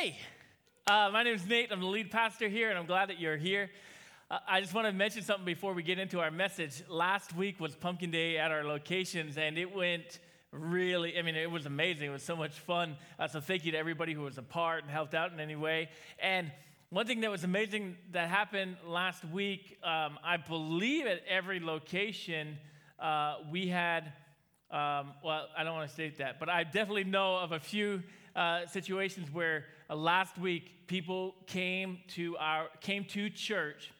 Hey, uh, my name is Nate. I'm the lead pastor here, and I'm glad that you're here. Uh, I just want to mention something before we get into our message. Last week was Pumpkin Day at our locations, and it went really, I mean, it was amazing. It was so much fun. Uh, so thank you to everybody who was a part and helped out in any way. And one thing that was amazing that happened last week, um, I believe at every location, uh, we had, um, well, I don't want to state that, but I definitely know of a few uh, situations where uh, last week people came to our came to church,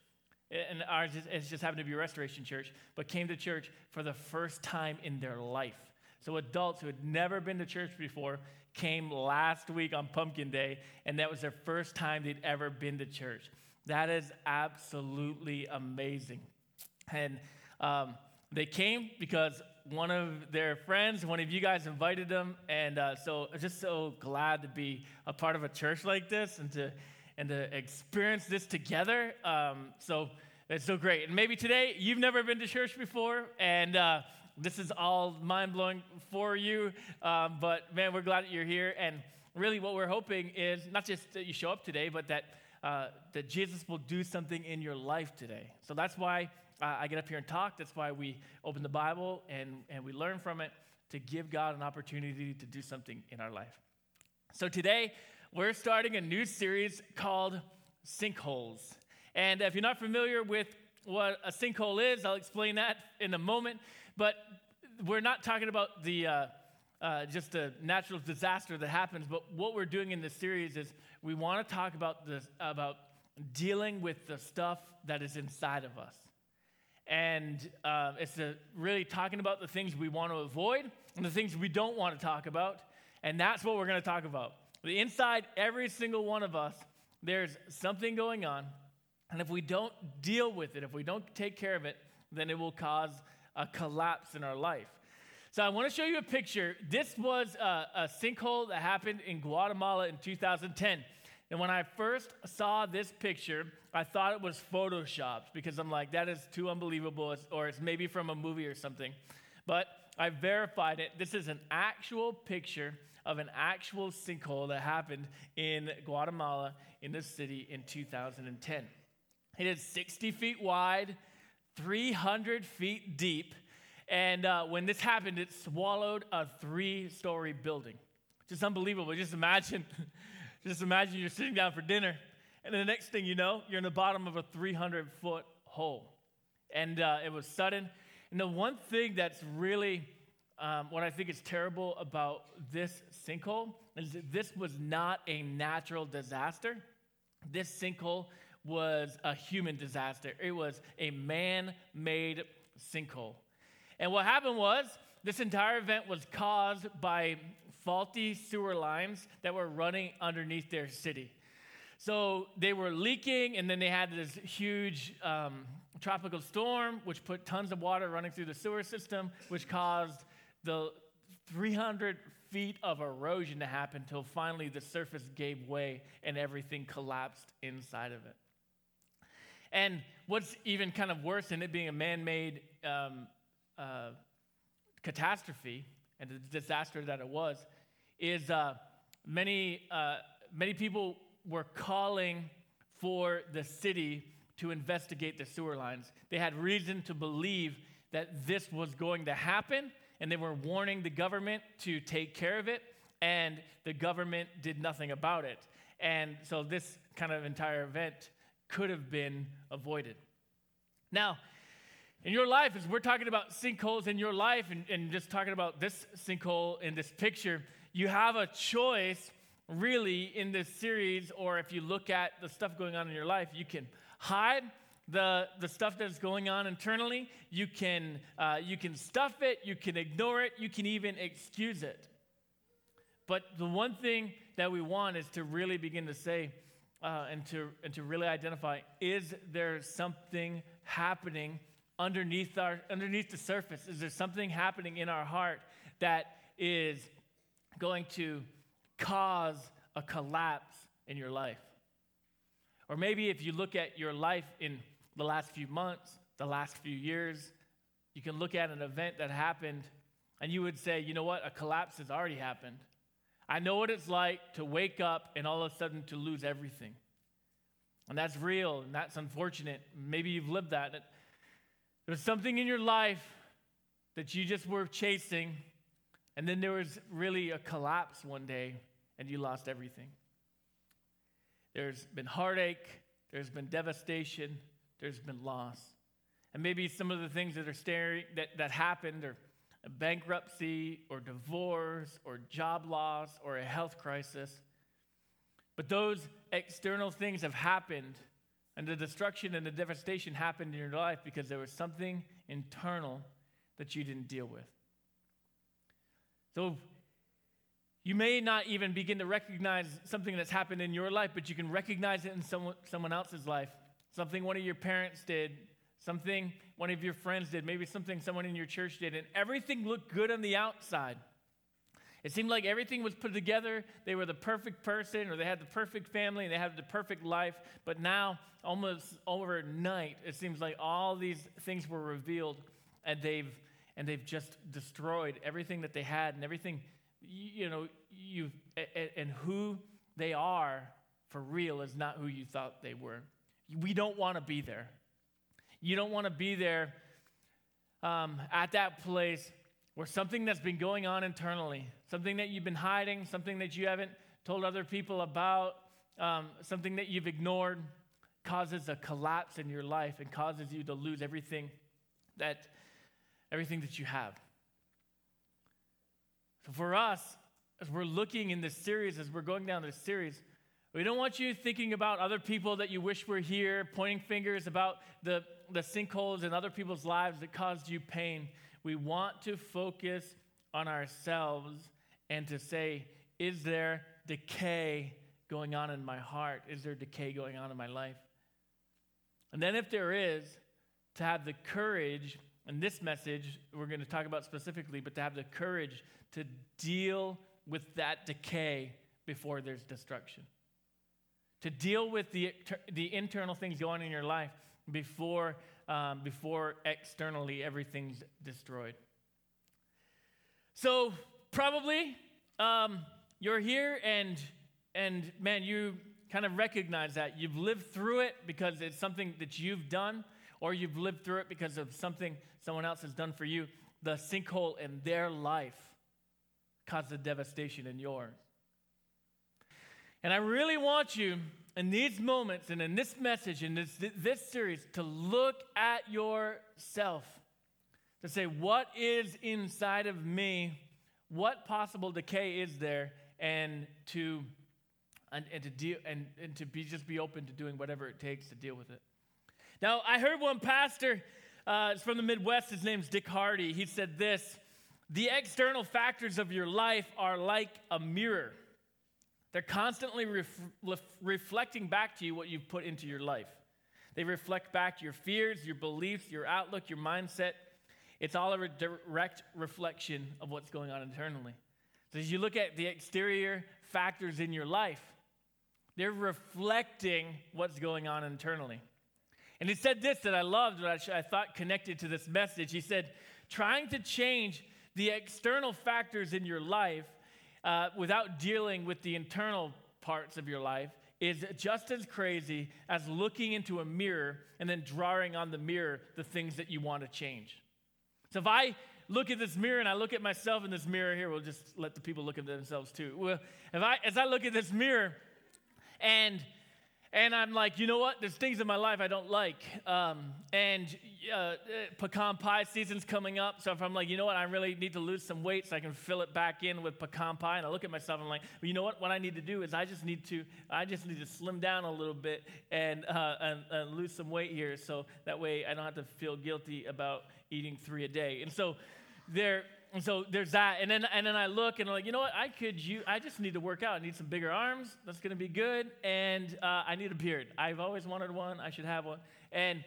and ours is, it just happened to be a restoration church, but came to church for the first time in their life. So adults who had never been to church before came last week on Pumpkin Day, and that was their first time they'd ever been to church. That is absolutely amazing. And um, they came because one of their friends, one of you guys invited them, and uh, so just so glad to be a part of a church like this and to and to experience this together. Um, so it's so great. And maybe today you've never been to church before, and uh, this is all mind blowing for you. Um, but man, we're glad that you're here. And really, what we're hoping is not just that you show up today, but that uh, that Jesus will do something in your life today. So that's why uh, I get up here and talk. That's why we open the Bible and, and we learn from it to give God an opportunity to do something in our life. So today, we're starting a new series called Sinkholes. And if you're not familiar with what a sinkhole is, I'll explain that in a moment. But we're not talking about the uh, uh, just a natural disaster that happens. But what we're doing in this series is we want to talk about this about dealing with the stuff that is inside of us. And uh, it's a, really talking about the things we want to avoid and the things we don't want to talk about. And that's what we're going to talk about. The inside, every single one of us, there's something going on. And if we don't deal with it, if we don't take care of it, then it will cause a collapse in our life. So I want to show you a picture. This was a, a sinkhole that happened in Guatemala in 2010. And when I first saw this picture, I thought it was photoshopped because I'm like, that is too unbelievable, or it's maybe from a movie or something. But I verified it. This is an actual picture of an actual sinkhole that happened in Guatemala in this city in 2010. It is 60 feet wide, 300 feet deep, and uh, when this happened, it swallowed a three story building. Just unbelievable. Just imagine, just imagine you're sitting down for dinner and the next thing you know, you're in the bottom of a 300 foot hole. And uh, it was sudden. And the one thing that's really um, what I think is terrible about this sinkhole is that this was not a natural disaster. This sinkhole was a human disaster, it was a man made sinkhole. And what happened was, this entire event was caused by faulty sewer lines that were running underneath their city. So they were leaking, and then they had this huge um, tropical storm, which put tons of water running through the sewer system, which caused the 300 feet of erosion to happen until finally the surface gave way and everything collapsed inside of it. And what's even kind of worse than it being a man made um, uh, catastrophe and the disaster that it was is uh, many, uh, many people were calling for the city to investigate the sewer lines. They had reason to believe that this was going to happen, and they were warning the government to take care of it, and the government did nothing about it. And so this kind of entire event could have been avoided. Now, in your life, as we're talking about sinkholes in your life and, and just talking about this sinkhole in this picture, you have a choice really in this series, or if you look at the stuff going on in your life, you can hide the, the stuff that's going on internally. You can, uh, you can stuff it, you can ignore it, you can even excuse it. But the one thing that we want is to really begin to say uh, and, to, and to really identify is there something happening underneath, our, underneath the surface? Is there something happening in our heart that is going to cause a collapse in your life. Or maybe if you look at your life in the last few months, the last few years, you can look at an event that happened and you would say, you know what, a collapse has already happened. I know what it's like to wake up and all of a sudden to lose everything. And that's real and that's unfortunate. Maybe you've lived that. There's something in your life that you just were chasing, and then there was really a collapse one day and you lost everything. There's been heartache, there's been devastation, there's been loss. And maybe some of the things that are staring that, that happened are a bankruptcy or divorce or job loss or a health crisis. But those external things have happened, and the destruction and the devastation happened in your life because there was something internal that you didn't deal with. So you may not even begin to recognize something that's happened in your life, but you can recognize it in someone, someone else's life. Something one of your parents did, something one of your friends did, maybe something someone in your church did, and everything looked good on the outside. It seemed like everything was put together. They were the perfect person, or they had the perfect family, and they had the perfect life. But now, almost overnight, it seems like all these things were revealed, and they've and they've just destroyed everything that they had and everything you know, you and who they are for real is not who you thought they were. We don't want to be there. You don't want to be there um, at that place where something that's been going on internally, something that you've been hiding, something that you haven't told other people about, um, something that you've ignored, causes a collapse in your life and causes you to lose everything that everything that you have. So for us, as we're looking in this series, as we're going down this series, we don't want you thinking about other people that you wish were here, pointing fingers about the, the sinkholes in other people's lives that caused you pain. We want to focus on ourselves and to say, is there decay going on in my heart? Is there decay going on in my life? And then, if there is, to have the courage, and this message we're going to talk about specifically, but to have the courage to deal with that decay before there's destruction. To deal with the, the internal things going on in your life before, um, before externally everything's destroyed. So, probably um, you're here and, and man, you kind of recognize that. You've lived through it because it's something that you've done, or you've lived through it because of something someone else has done for you. The sinkhole in their life caused the devastation in yours. And I really want you in these moments and in this message, in this, this series, to look at yourself, to say, what is inside of me? What possible decay is there? And to and, and to deal and, and to be just be open to doing whatever it takes to deal with it. Now, I heard one pastor, uh, it's from the Midwest, his name's Dick Hardy. He said this the external factors of your life are like a mirror. They're constantly ref- ref- reflecting back to you what you've put into your life. They reflect back your fears, your beliefs, your outlook, your mindset. It's all a re- direct reflection of what's going on internally. So as you look at the exterior factors in your life, they're reflecting what's going on internally. And he said this that I loved, that I, I thought connected to this message. He said, trying to change the external factors in your life uh, without dealing with the internal parts of your life is just as crazy as looking into a mirror and then drawing on the mirror the things that you want to change. So if I look at this mirror and I look at myself in this mirror here, we'll just let the people look at themselves too. Well, if I as I look at this mirror and and I'm like, you know what? There's things in my life I don't like. Um, and uh, pecan pie season's coming up. So if I'm like, you know what? I really need to lose some weight so I can fill it back in with pecan pie. And I look at myself and I'm like, well, you know what? What I need to do is I just need to, I just need to slim down a little bit and, uh, and, and lose some weight here. So that way I don't have to feel guilty about eating three a day. And so there, and so there's that. And then, and then I look and I'm like, you know what? I could, you, I just need to work out. I need some bigger arms. That's to be good. And uh, I need a beard. I've always wanted one. I should have one. And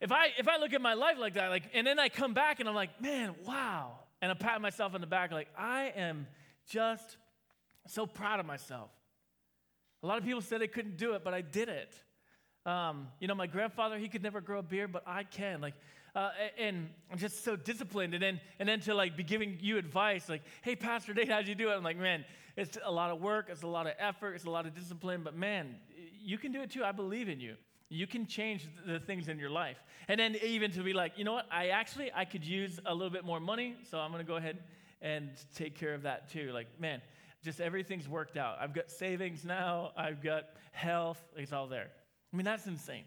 if I, if I look at my life like that, like, and then I come back and I'm like, man, wow. And I pat myself on the back, like, I am just so proud of myself. A lot of people said I couldn't do it, but I did it. Um, you know, my grandfather, he could never grow a beard, but I can. Like, uh, and I'm just so disciplined. And then, and then to like be giving you advice, like, hey, Pastor Nate, how'd you do it? I'm like, man, it's a lot of work, it's a lot of effort, it's a lot of discipline, but man, you can do it too. I believe in you. You can change the things in your life. And then even to be like, you know what? I actually I could use a little bit more money, so I'm going to go ahead and take care of that too. Like, man, just everything's worked out. I've got savings now. I've got health. It's all there. I mean, that's insane.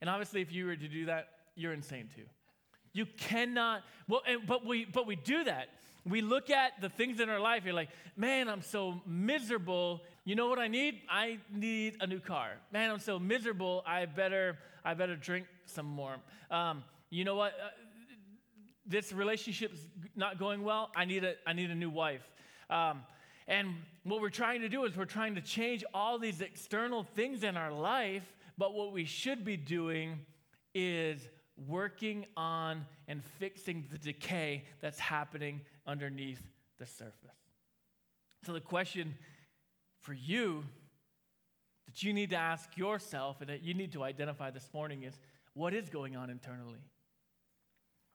And obviously, if you were to do that, you're insane too. You cannot, well, and, but, we, but we do that. We look at the things in our life, you're like, man, I'm so miserable. You know what I need? I need a new car. Man, I'm so miserable. I better, I better drink some more. Um, you know what? Uh, this relationship's not going well. I need a, I need a new wife. Um, and what we're trying to do is we're trying to change all these external things in our life, but what we should be doing is working on and fixing the decay that's happening underneath the surface. So, the question for you that you need to ask yourself and that you need to identify this morning is what is going on internally?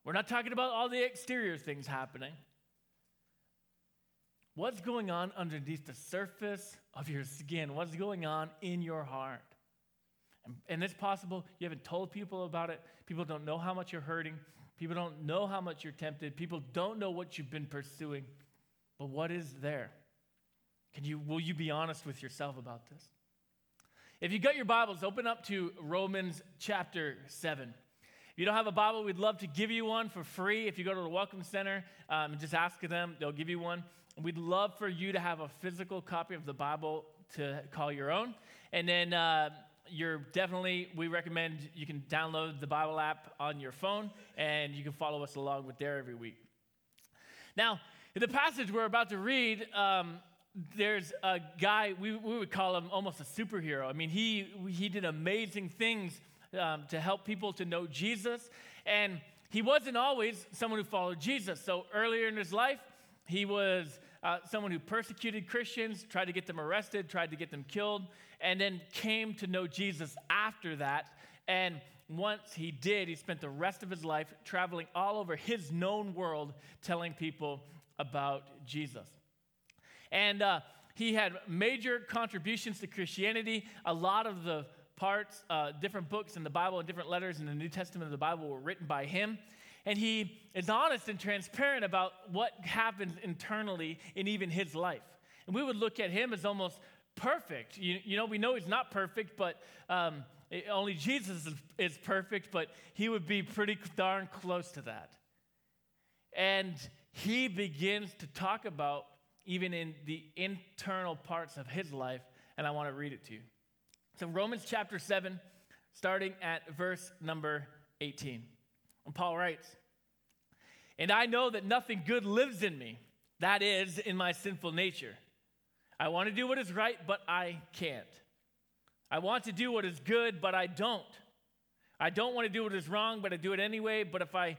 We're not talking about all the exterior things happening. What's going on underneath the surface of your skin? What's going on in your heart? And, it's possible you haven't told people about it. People don't know how much you're hurting. People don't know how much you're tempted. People don't know what you've been pursuing. But what is there? Can you, will you be honest with yourself about this? If you got your Bibles, open up to Romans chapter 7. If you don't have a Bible, we'd love to give you one for free. If you go to the Welcome Center um, and just ask them, they'll give you one. We'd love for you to have a physical copy of the Bible to call your own. And then uh, you're definitely, we recommend you can download the Bible app on your phone and you can follow us along with there every week. Now, in the passage we're about to read, um, there's a guy, we, we would call him almost a superhero. I mean, he, he did amazing things um, to help people to know Jesus. And he wasn't always someone who followed Jesus. So earlier in his life, he was uh, someone who persecuted Christians, tried to get them arrested, tried to get them killed, and then came to know Jesus after that. And once he did, he spent the rest of his life traveling all over his known world telling people about Jesus. And uh, he had major contributions to Christianity. A lot of the parts, uh, different books in the Bible and different letters in the New Testament of the Bible were written by him. And he is honest and transparent about what happens internally in even his life. And we would look at him as almost perfect. You, you know, we know he's not perfect, but um, only Jesus is, is perfect, but he would be pretty darn close to that. And he begins to talk about even in the internal parts of his life, and I want to read it to you. So, Romans chapter 7, starting at verse number 18. And Paul writes, And I know that nothing good lives in me, that is, in my sinful nature. I want to do what is right, but I can't. I want to do what is good, but I don't. I don't want to do what is wrong, but I do it anyway. But if I,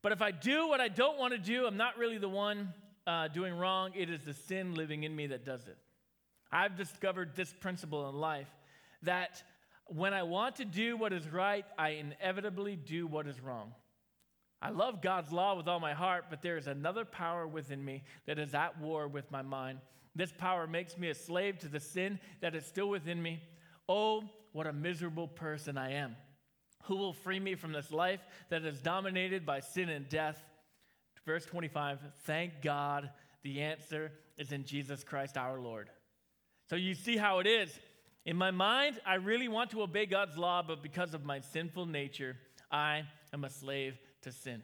but if I do what I don't want to do, I'm not really the one uh, doing wrong. It is the sin living in me that does it. I've discovered this principle in life that when I want to do what is right, I inevitably do what is wrong. I love God's law with all my heart, but there is another power within me that is at war with my mind. This power makes me a slave to the sin that is still within me. Oh, what a miserable person I am. Who will free me from this life that is dominated by sin and death? Verse 25 Thank God the answer is in Jesus Christ our Lord. So you see how it is. In my mind, I really want to obey God's law, but because of my sinful nature, I am a slave to sin.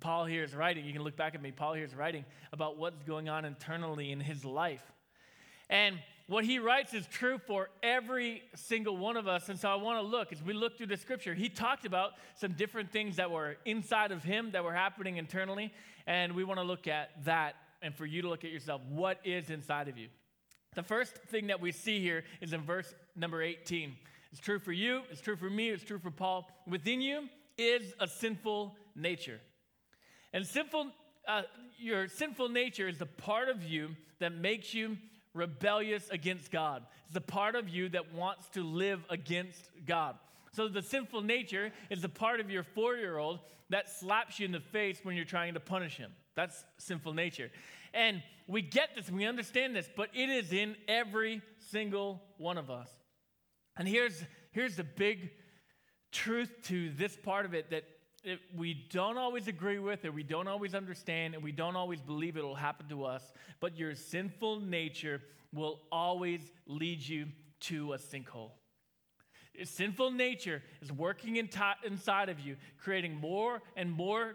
Paul here is writing, you can look back at me, Paul here is writing about what's going on internally in his life. And what he writes is true for every single one of us. And so I want to look, as we look through the scripture, he talked about some different things that were inside of him that were happening internally. And we want to look at that and for you to look at yourself. What is inside of you? The first thing that we see here is in verse number 18. It's true for you, it's true for me, it's true for Paul. Within you is a sinful nature. And sinful, uh, your sinful nature is the part of you that makes you rebellious against God. It's the part of you that wants to live against God. So the sinful nature is the part of your four year old that slaps you in the face when you're trying to punish him. That's sinful nature. And we get this, we understand this, but it is in every single one of us. And here's, here's the big truth to this part of it that it, we don't always agree with, it, we don't always understand, and we don't always believe it will happen to us, but your sinful nature will always lead you to a sinkhole. Your Sinful nature is working in inside of you, creating more and more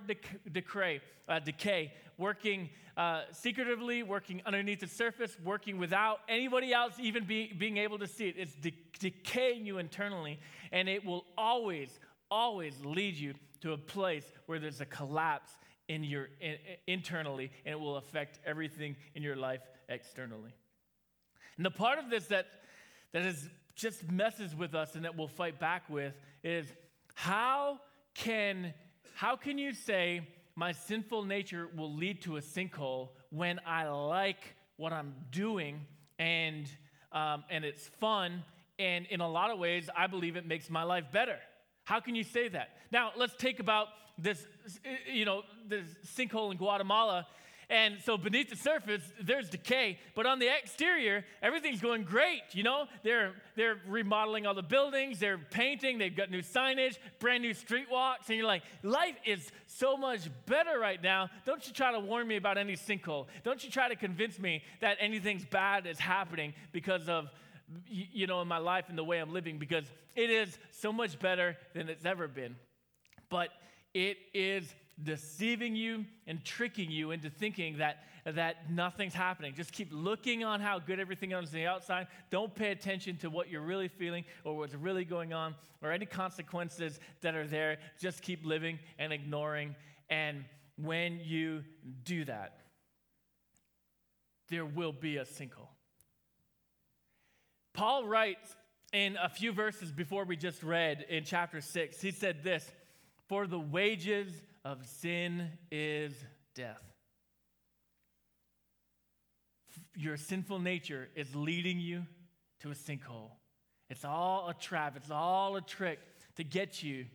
decay, uh, decay working uh, secretively, working underneath the surface, working without anybody else even be, being able to see it. It's de- decaying you internally, and it will always, always lead you to a place where there's a collapse in your in, internally, and it will affect everything in your life externally. And the part of this that that is just messes with us and that we'll fight back with is how can how can you say my sinful nature will lead to a sinkhole when I like what I'm doing and um, and it's fun and in a lot of ways I believe it makes my life better. How can you say that? Now let's take about this you know this sinkhole in Guatemala and so beneath the surface, there's decay, but on the exterior, everything's going great. You know, they're they're remodeling all the buildings, they're painting, they've got new signage, brand new street walks, and you're like, life is so much better right now. Don't you try to warn me about any sinkhole. Don't you try to convince me that anything's bad is happening because of you know in my life and the way I'm living because it is so much better than it's ever been. But it is deceiving you and tricking you into thinking that, that nothing's happening. Just keep looking on how good everything is on the outside. Don't pay attention to what you're really feeling or what's really going on or any consequences that are there. Just keep living and ignoring. And when you do that, there will be a sinkhole. Paul writes in a few verses before we just read in chapter 6, he said this For the wages of sin is death. Your sinful nature is leading you to a sinkhole. It's all a trap, it's all a trick to get you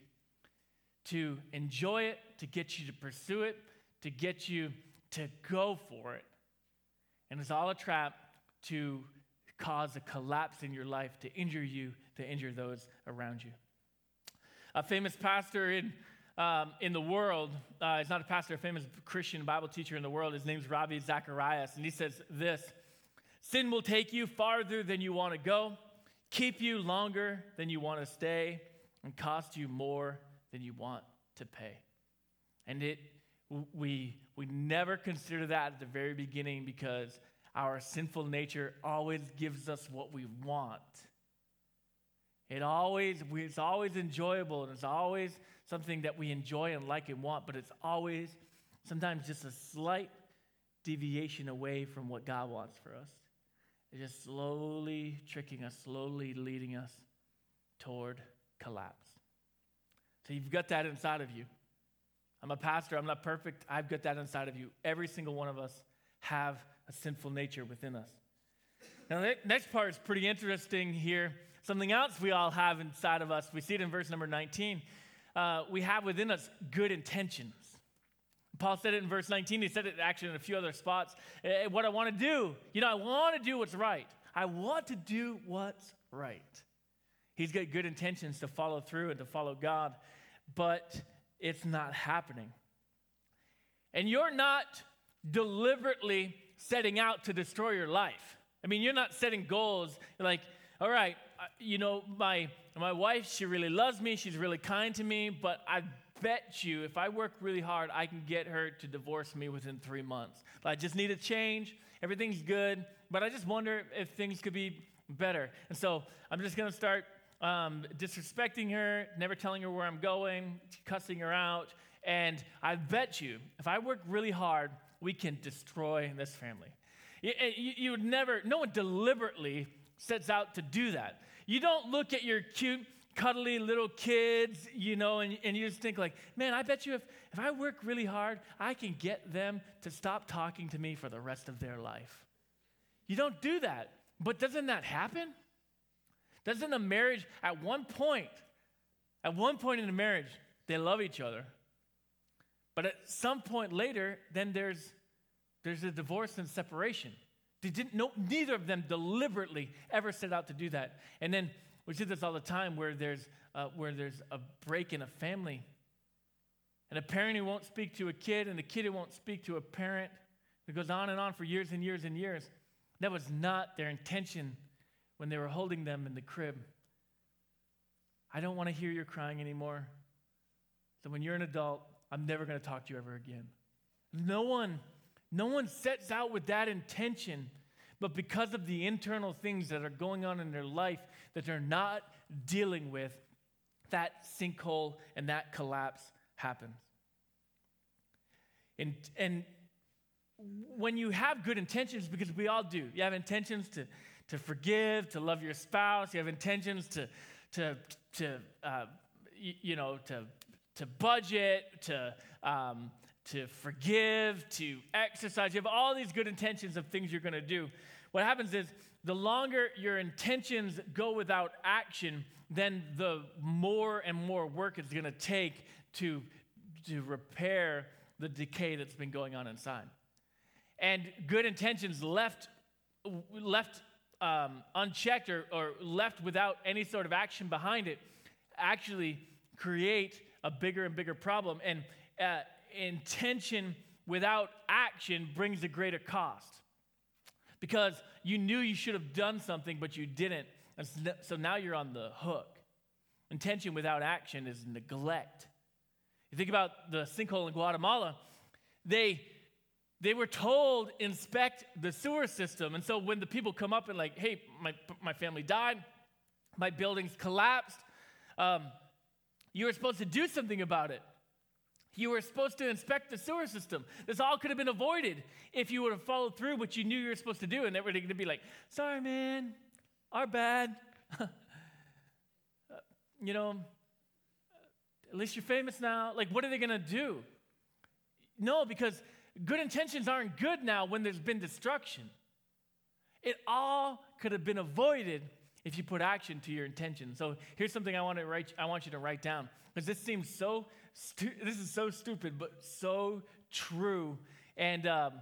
to enjoy it, to get you to pursue it, to get you to go for it. And it's all a trap to cause a collapse in your life, to injure you, to injure those around you. A famous pastor in um, in the world. Uh, he's not a pastor, a famous Christian Bible teacher in the world. His name's Ravi Zacharias. And he says this Sin will take you farther than you want to go, keep you longer than you want to stay, and cost you more than you want to pay. And it, we, we never consider that at the very beginning because our sinful nature always gives us what we want. It always, it's always enjoyable and it's always something that we enjoy and like and want, but it's always sometimes just a slight deviation away from what God wants for us. It's just slowly tricking us, slowly leading us toward collapse. So you've got that inside of you. I'm a pastor, I'm not perfect. I've got that inside of you. Every single one of us have a sinful nature within us. Now, the next part is pretty interesting here. Something else we all have inside of us. We see it in verse number 19 uh, we have within us good intentions. Paul said it in verse 19. He said it actually in a few other spots. Uh, what I want to do, you know, I want to do what's right. I want to do what's right. He's got good intentions to follow through and to follow God, but it's not happening. And you're not deliberately setting out to destroy your life. I mean, you're not setting goals like, all right, you know, my my wife, she really loves me, she's really kind to me, but I bet you if I work really hard, I can get her to divorce me within three months. I just need a change. Everything's good, but I just wonder if things could be better. And so I'm just to start um, disrespecting her, never telling her where I'm going, cussing her out. And I bet you, if I work really hard, we can destroy this family. You, eh, you, you would never, no one deliberately sets out to do that. You don't look at your cute, cuddly little kids, you know, and, and you just think like, man, I bet you if, if I work really hard, I can get them to stop talking to me for the rest of their life. You don't do that. But doesn't that happen? Doesn't a marriage, at one point, at one point in the marriage, they love each other. But at some point later, then there's, there's a divorce and separation. They didn't know, neither of them deliberately ever set out to do that. And then we see this all the time where there's, uh, where there's a break in a family. And a parent who won't speak to a kid, and a kid who won't speak to a parent. It goes on and on for years and years and years. That was not their intention when they were holding them in the crib. I don't want to hear your crying anymore. So when you're an adult, I'm never going to talk to you ever again. No one, no one sets out with that intention, but because of the internal things that are going on in their life that they're not dealing with, that sinkhole and that collapse happens. And, and when you have good intentions, because we all do, you have intentions to, to forgive, to love your spouse, you have intentions to, to, to uh, you, you, know, to, to budget, to, um, to forgive, to exercise. You have all these good intentions of things you're going to do. What happens is the longer your intentions go without action, then the more and more work it's going to take to, to repair the decay that's been going on inside. And good intentions left, left um, unchecked or, or left without any sort of action behind it actually create a bigger and bigger problem. And uh, intention without action brings a greater cost because you knew you should have done something, but you didn't. And so now you're on the hook. Intention without action is neglect. You think about the sinkhole in Guatemala, they they were told inspect the sewer system. And so when the people come up and like, hey, my, my family died, my buildings collapsed, um, you were supposed to do something about it. You were supposed to inspect the sewer system. This all could have been avoided if you would have followed through what you knew you were supposed to do. And they were going to be like, sorry, man, our bad. you know, at least you're famous now. Like, what are they going to do? No, because good intentions aren't good now when there's been destruction. It all could have been avoided if you put action to your intention. So here's something I want to write. I want you to write down because this seems so. Stu- this is so stupid, but so true. And um,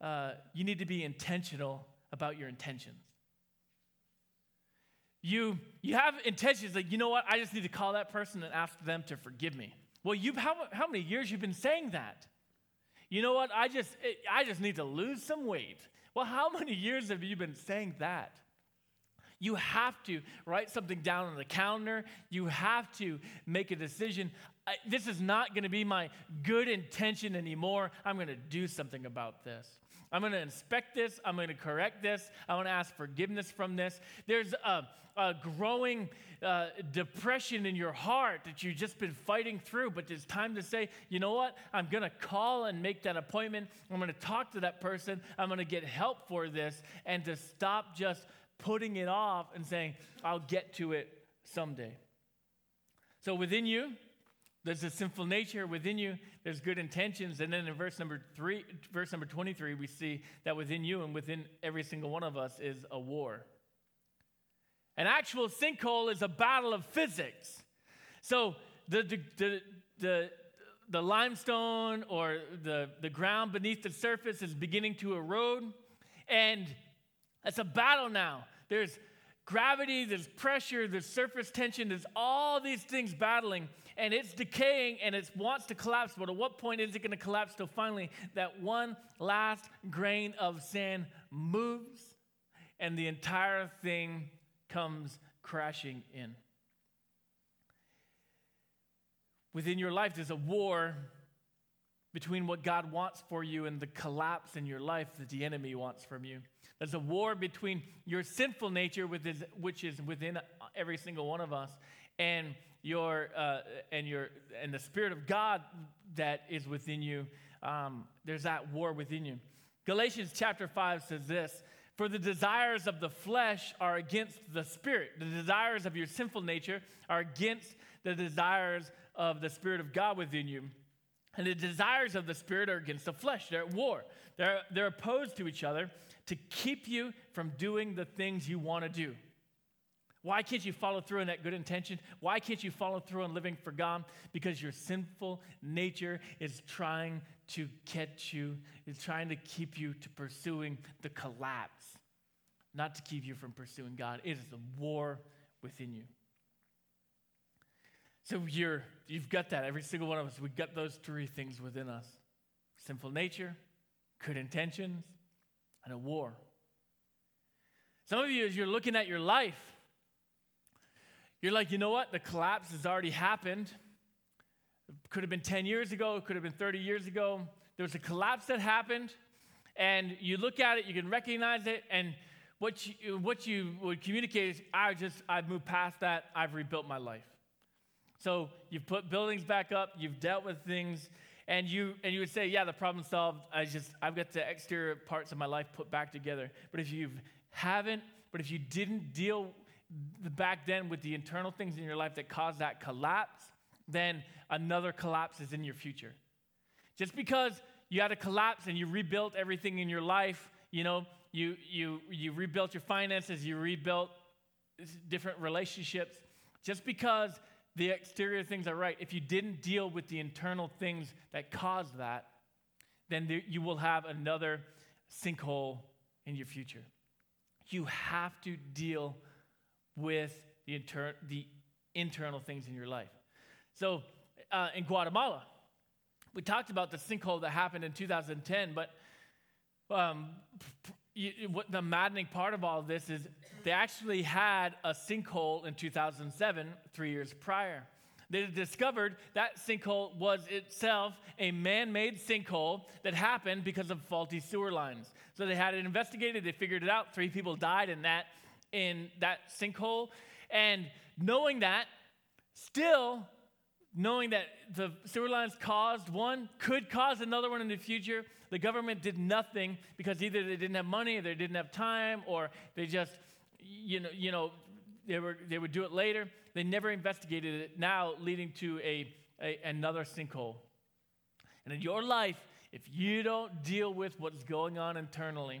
uh, you need to be intentional about your intentions. You you have intentions like you know what? I just need to call that person and ask them to forgive me. Well, you how how many years you've been saying that? You know what? I just, I just need to lose some weight. Well, how many years have you been saying that? You have to write something down on the calendar. You have to make a decision. I, this is not going to be my good intention anymore. I'm going to do something about this. I'm going to inspect this. I'm going to correct this. I want to ask forgiveness from this. There's a, a growing uh, depression in your heart that you've just been fighting through, but it's time to say, you know what? I'm going to call and make that appointment. I'm going to talk to that person. I'm going to get help for this and to stop just putting it off and saying, I'll get to it someday. So within you, there's a sinful nature within you. There's good intentions. And then in verse number three, verse number 23, we see that within you and within every single one of us is a war. An actual sinkhole is a battle of physics. So the, the, the, the, the limestone or the, the ground beneath the surface is beginning to erode. And it's a battle now. There's gravity, there's pressure, there's surface tension, there's all these things battling, and it's decaying and it wants to collapse. But at what point is it going to collapse till finally that one last grain of sand moves and the entire thing comes crashing in? Within your life, there's a war between what God wants for you and the collapse in your life that the enemy wants from you. There's a war between your sinful nature, which is within every single one of us, and your uh, and your and the spirit of God that is within you. Um, there's that war within you. Galatians chapter five says this: "For the desires of the flesh are against the spirit. The desires of your sinful nature are against the desires of the spirit of God within you." And the desires of the spirit are against the flesh. They're at war. They're, they're opposed to each other to keep you from doing the things you want to do. Why can't you follow through on that good intention? Why can't you follow through on living for God? Because your sinful nature is trying to catch you, is trying to keep you to pursuing the collapse, not to keep you from pursuing God. It is a war within you. So you're, you've got that, every single one of us. We've got those three things within us sinful nature, good intentions, and a war. Some of you, as you're looking at your life, you're like, you know what? The collapse has already happened. It could have been 10 years ago, it could have been 30 years ago. There was a collapse that happened, and you look at it, you can recognize it, and what you, what you would communicate is, I just, I've moved past that, I've rebuilt my life. So you've put buildings back up, you've dealt with things, and you and you would say, yeah, the problem solved. I just I've got the exterior parts of my life put back together. But if you haven't, but if you didn't deal back then with the internal things in your life that caused that collapse, then another collapse is in your future. Just because you had a collapse and you rebuilt everything in your life, you know, you you you rebuilt your finances, you rebuilt different relationships. Just because the exterior things are right, if you didn't deal with the internal things that caused that, then there, you will have another sinkhole in your future. You have to deal with the, inter- the internal things in your life. So uh, in Guatemala, we talked about the sinkhole that happened in 2010, but um, you, what the maddening part of all of this is they actually had a sinkhole in 2007, three years prior. They discovered that sinkhole was itself a man made sinkhole that happened because of faulty sewer lines. So they had it investigated, they figured it out. Three people died in that, in that sinkhole. And knowing that, still knowing that the sewer lines caused one, could cause another one in the future, the government did nothing because either they didn't have money, they didn't have time, or they just, you know, you know, they were they would do it later. They never investigated it. Now leading to a, a another sinkhole. And in your life, if you don't deal with what's going on internally,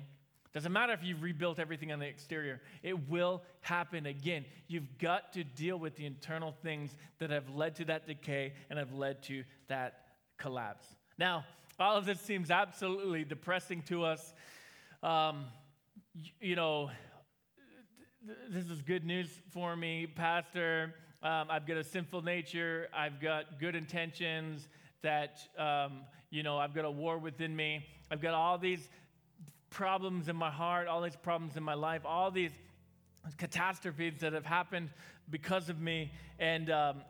doesn't matter if you've rebuilt everything on the exterior, it will happen again. You've got to deal with the internal things that have led to that decay and have led to that collapse. Now, all of this seems absolutely depressing to us. Um, you know, this is good news for me, Pastor. Um, I've got a sinful nature. I've got good intentions. That um, you know, I've got a war within me. I've got all these problems in my heart, all these problems in my life, all these catastrophes that have happened because of me. And, um,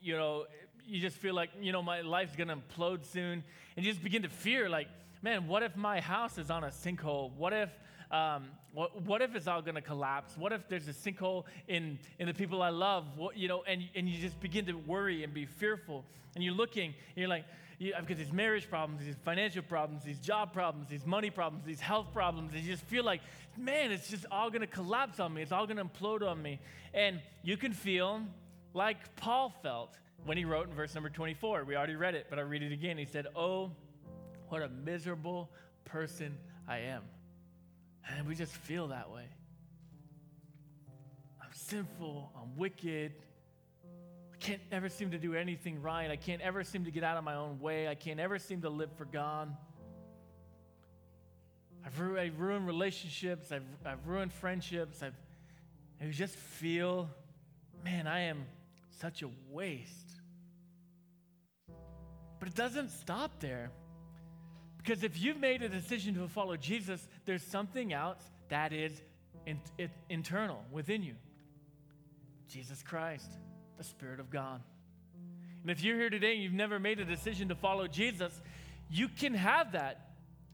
you know, you just feel like, you know, my life's going to implode soon. And you just begin to fear, like, man, what if my house is on a sinkhole? What if, um, what, what if it's all going to collapse? What if there's a sinkhole in, in the people I love? What, you know, and, and you just begin to worry and be fearful. And you're looking, and you're like, I've got these marriage problems, these financial problems, these job problems, these money problems, these health problems. And you just feel like, man, it's just all going to collapse on me. It's all going to implode on me. And you can feel like Paul felt when he wrote in verse number 24. We already read it, but I'll read it again. He said, Oh, what a miserable person I am. And we just feel that way. I'm sinful, I'm wicked, I can't ever seem to do anything right. I can't ever seem to get out of my own way. I can't ever seem to live for God. I've, ru- I've ruined relationships. I've, I've ruined friendships. I've, I just feel, man, I am such a waste. But it doesn't stop there. Because if you've made a decision to follow Jesus, there's something else that is in, in, internal within you Jesus Christ the Spirit of God. And if you're here today and you've never made a decision to follow Jesus, you can have that.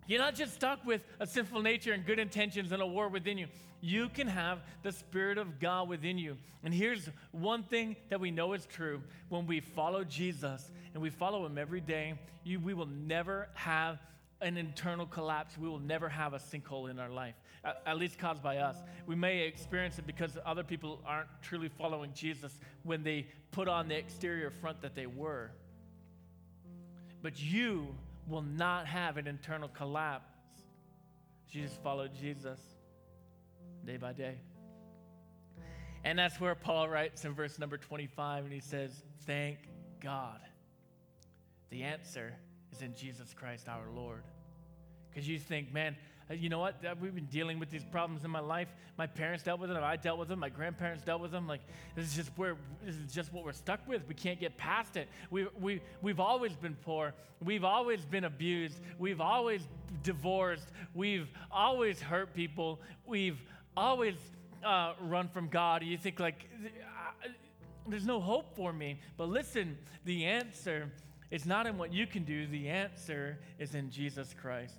You're not just stuck with a sinful nature and good intentions and a war within you. You can have the Spirit of God within you. And here's one thing that we know is true when we follow Jesus and we follow Him every day, you, we will never have an internal collapse. We will never have a sinkhole in our life, at least caused by us. We may experience it because other people aren't truly following Jesus when they put on the exterior front that they were. but you will not have an internal collapse. You just follow Jesus day by day. And that's where Paul writes in verse number 25, and he says, Thank God. The answer is in Jesus Christ our Lord. Because you think, man, uh, you know what? We've been dealing with these problems in my life. My parents dealt with them. I dealt with them. My grandparents dealt with them. Like this is just where this is just what we're stuck with. We can't get past it. We we we've always been poor. We've always been abused. We've always divorced. We've always hurt people. We've always uh, run from God. You think like uh, there's no hope for me. But listen, the answer is not in what you can do. The answer is in Jesus Christ.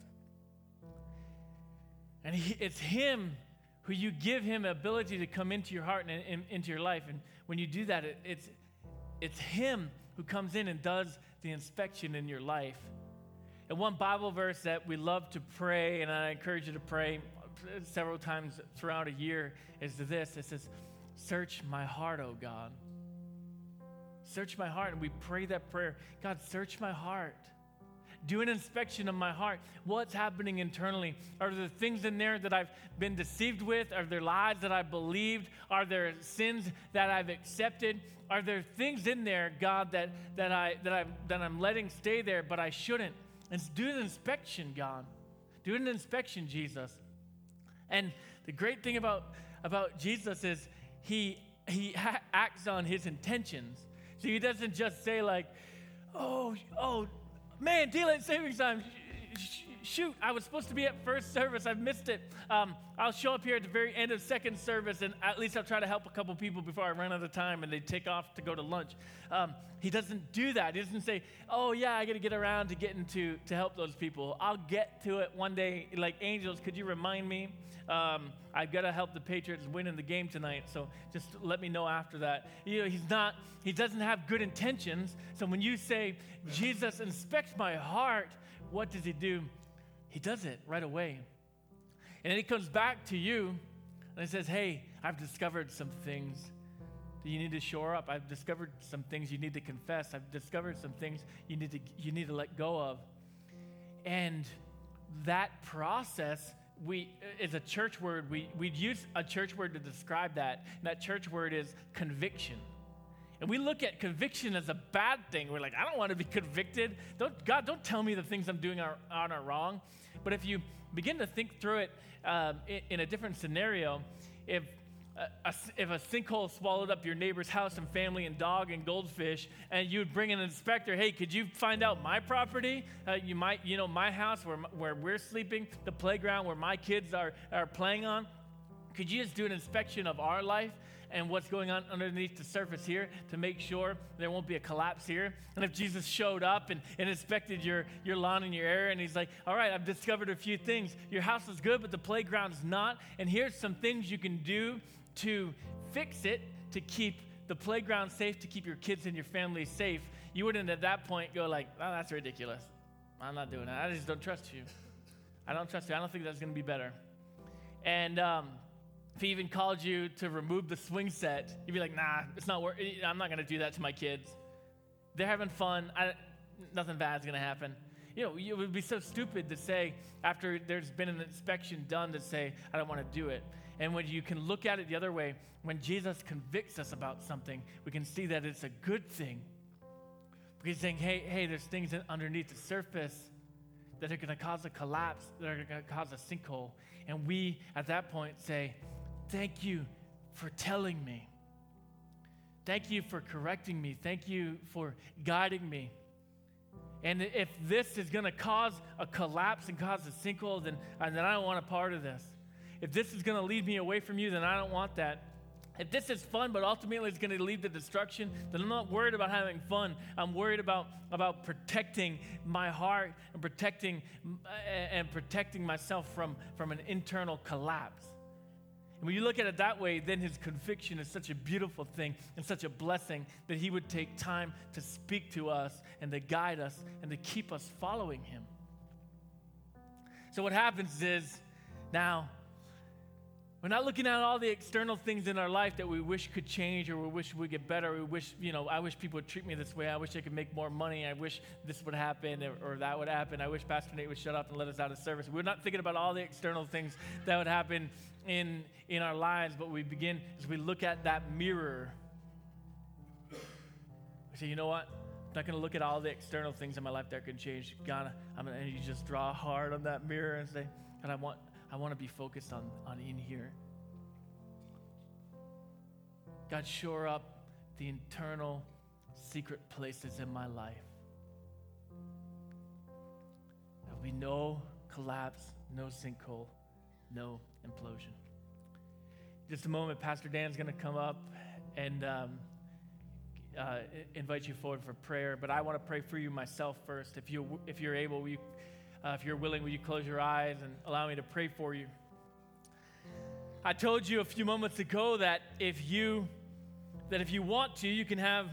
And he, it's Him who you give Him ability to come into your heart and, into your life. And when you do that, it, it's, it's Him who comes in and does the inspection in your life. And one Bible verse that we love to pray, and I encourage you to pray several times throughout a year, is this it says, Search my heart, O God. Search my heart. And we pray that prayer God, search my heart. Do an inspection of my heart. What's happening internally? Are there things in there that I've been deceived with? Are there lies that I believed? Are there sins that I've accepted? Are there things in there, God, that, that, I, that, I, that I'm letting stay there, but I shouldn't? And do an inspection, God. Do an inspection, Jesus. And the great thing about, about Jesus is he, he ha- acts on his intentions. So he doesn't just say, like, oh, oh, man, daylight savings time. Shoot, I was supposed to be at first service. I've missed it. Um, I'll show up here at the very end of second service, and at least I'll try to help a couple people before I run out of time and they take off to go to lunch. Um, he doesn't do that. He doesn't say, "Oh yeah, I got to get around to getting to to help those people. I'll get to it one day." Like angels, could you remind me? Um, I've got to help the Patriots win in the game tonight. So just let me know after that. You know, he's not. He doesn't have good intentions. So when you say, "Jesus, inspect my heart," what does he do? He does it right away. And then he comes back to you and he says, Hey, I've discovered some things that you need to shore up. I've discovered some things you need to confess. I've discovered some things you need to, you need to let go of. And that process we is a church word. We we'd use a church word to describe that. And that church word is conviction. And we look at conviction as a bad thing. We're like, I don't want to be convicted. Don't, God, don't tell me the things I'm doing are, are wrong. But if you begin to think through it um, in, in, a different scenario, if a, if a sinkhole swallowed up your neighbor's house and family and dog and goldfish, and you'd bring an inspector, hey, could you find out my property? Uh, you might, you know, my house where, where we're sleeping, the playground where my kids are, are playing on. Could you just do an inspection of our life? And what's going on underneath the surface here to make sure there won't be a collapse here. And if Jesus showed up and, and inspected your, your lawn and your area, and he's like, All right, I've discovered a few things. Your house is good, but the playground's not. And here's some things you can do to fix it to keep the playground safe, to keep your kids and your family safe. You wouldn't at that point go like, oh, that's ridiculous. I'm not doing that. I just don't trust you. I don't trust you. I don't think that's going to be better. And um, if he even called you to remove the swing set, you'd be like, nah, it's not worth I'm not going to do that to my kids. They're having fun. I, nothing bad's going to happen. You know, it would be so stupid to say, after there's been an inspection done, to say, I don't want to do it. And when you can look at it the other way, when Jesus convicts us about something, we can see that it's a good thing. Because he's saying, hey, hey, there's things underneath the surface that are going to cause a collapse, that are going to cause a sinkhole. And we, at that point, say, Thank you for telling me. Thank you for correcting me. Thank you for guiding me. And if this is going to cause a collapse and cause a sinkhole, then, then I don't want a part of this. If this is going to lead me away from you, then I don't want that. If this is fun, but ultimately it's going to lead to destruction, then I'm not worried about having fun. I'm worried about, about protecting my heart and protecting uh, and protecting myself from, from an internal collapse. And when you look at it that way, then his conviction is such a beautiful thing and such a blessing that he would take time to speak to us and to guide us and to keep us following him. So what happens is now We're not looking at all the external things in our life that we wish could change or we wish would get better. We wish, you know, I wish people would treat me this way. I wish I could make more money. I wish this would happen or, or that would happen. I wish Pastor Nate would shut up and let us out of service. We're not thinking about all the external things that would happen in, in our lives, but we begin as we look at that mirror. We say, you know what? I'm not going to look at all the external things in my life that can change. God, I'm going to just draw hard on that mirror and say, God, I want, I want to be focused on, on in here. God, shore up the internal secret places in my life. There will be no collapse, no sinkhole, no implosion. Just a moment, Pastor Dan's going to come up and um, uh, invite you forward for prayer. But I want to pray for you myself first. If you if you're able, you uh, if you're willing, will you close your eyes and allow me to pray for you? I told you a few moments ago that if you that if you want to, you can have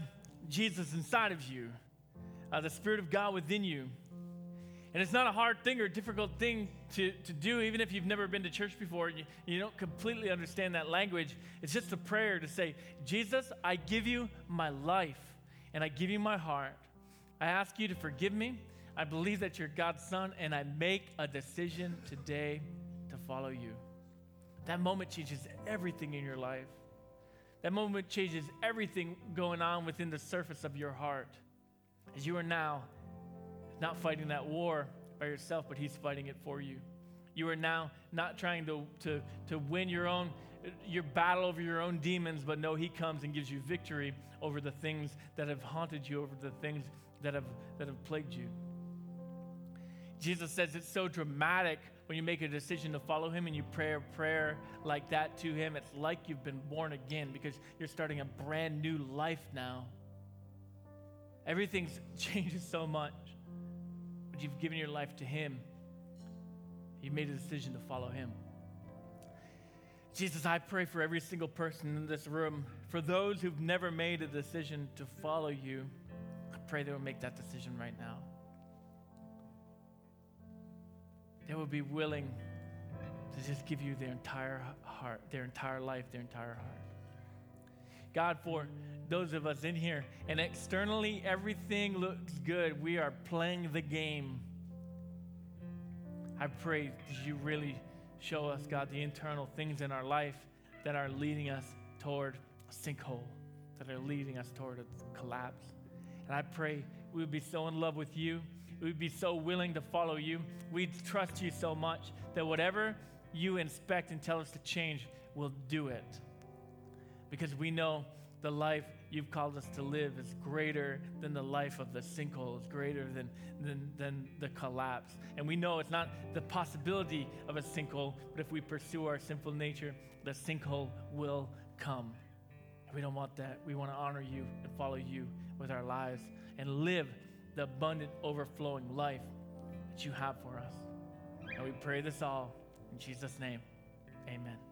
Jesus inside of you, uh, the Spirit of God within you. And it's not a hard thing or difficult thing to, to do, even if you've never been to church before. You, you don't completely understand that language. It's just a prayer to say, Jesus, I give you my life and I give you my heart. I ask you to forgive me. I believe that you're God's son, and I make a decision today to follow you. That moment changes everything in your life. That moment changes everything going on within the surface of your heart. As you are now not fighting that war by yourself, but He's fighting it for you. You are now not trying to, to, to win your own your battle over your own demons, but no, He comes and gives you victory over the things that have haunted you, over the things that have that have plagued you. Jesus says it's so dramatic when you make a decision to follow him and you pray a prayer like that to him. It's like you've been born again because you're starting a brand new life now. Everything's changes so much. But you've given your life to him. You made a decision to follow him. Jesus, I pray for every single person in this room, for those who've never made a decision to follow you, I pray they will make that decision right now. they will be willing to just give you their entire heart, their entire life, their entire heart. God, for those of us in here, and externally everything looks good, we are playing the game. I pray that you really show us, God, the internal things in our life that are leading us toward a sinkhole, that are leading us toward a collapse. And I pray we would be so in love with you we'd be so willing to follow you. We'd trust you so much that whatever you inspect and tell us to change, we'll do it. Because we know the life you've called us to live is greater than the life of the sinkhole, it's greater than, than, than the collapse. And we know it's not the possibility of a sinkhole, but if we pursue our sinful nature, the sinkhole will come. We don't want that. We want to honor you and follow you with our lives and live the abundant, overflowing life that you have for us. And we pray this all in Jesus' name. Amen.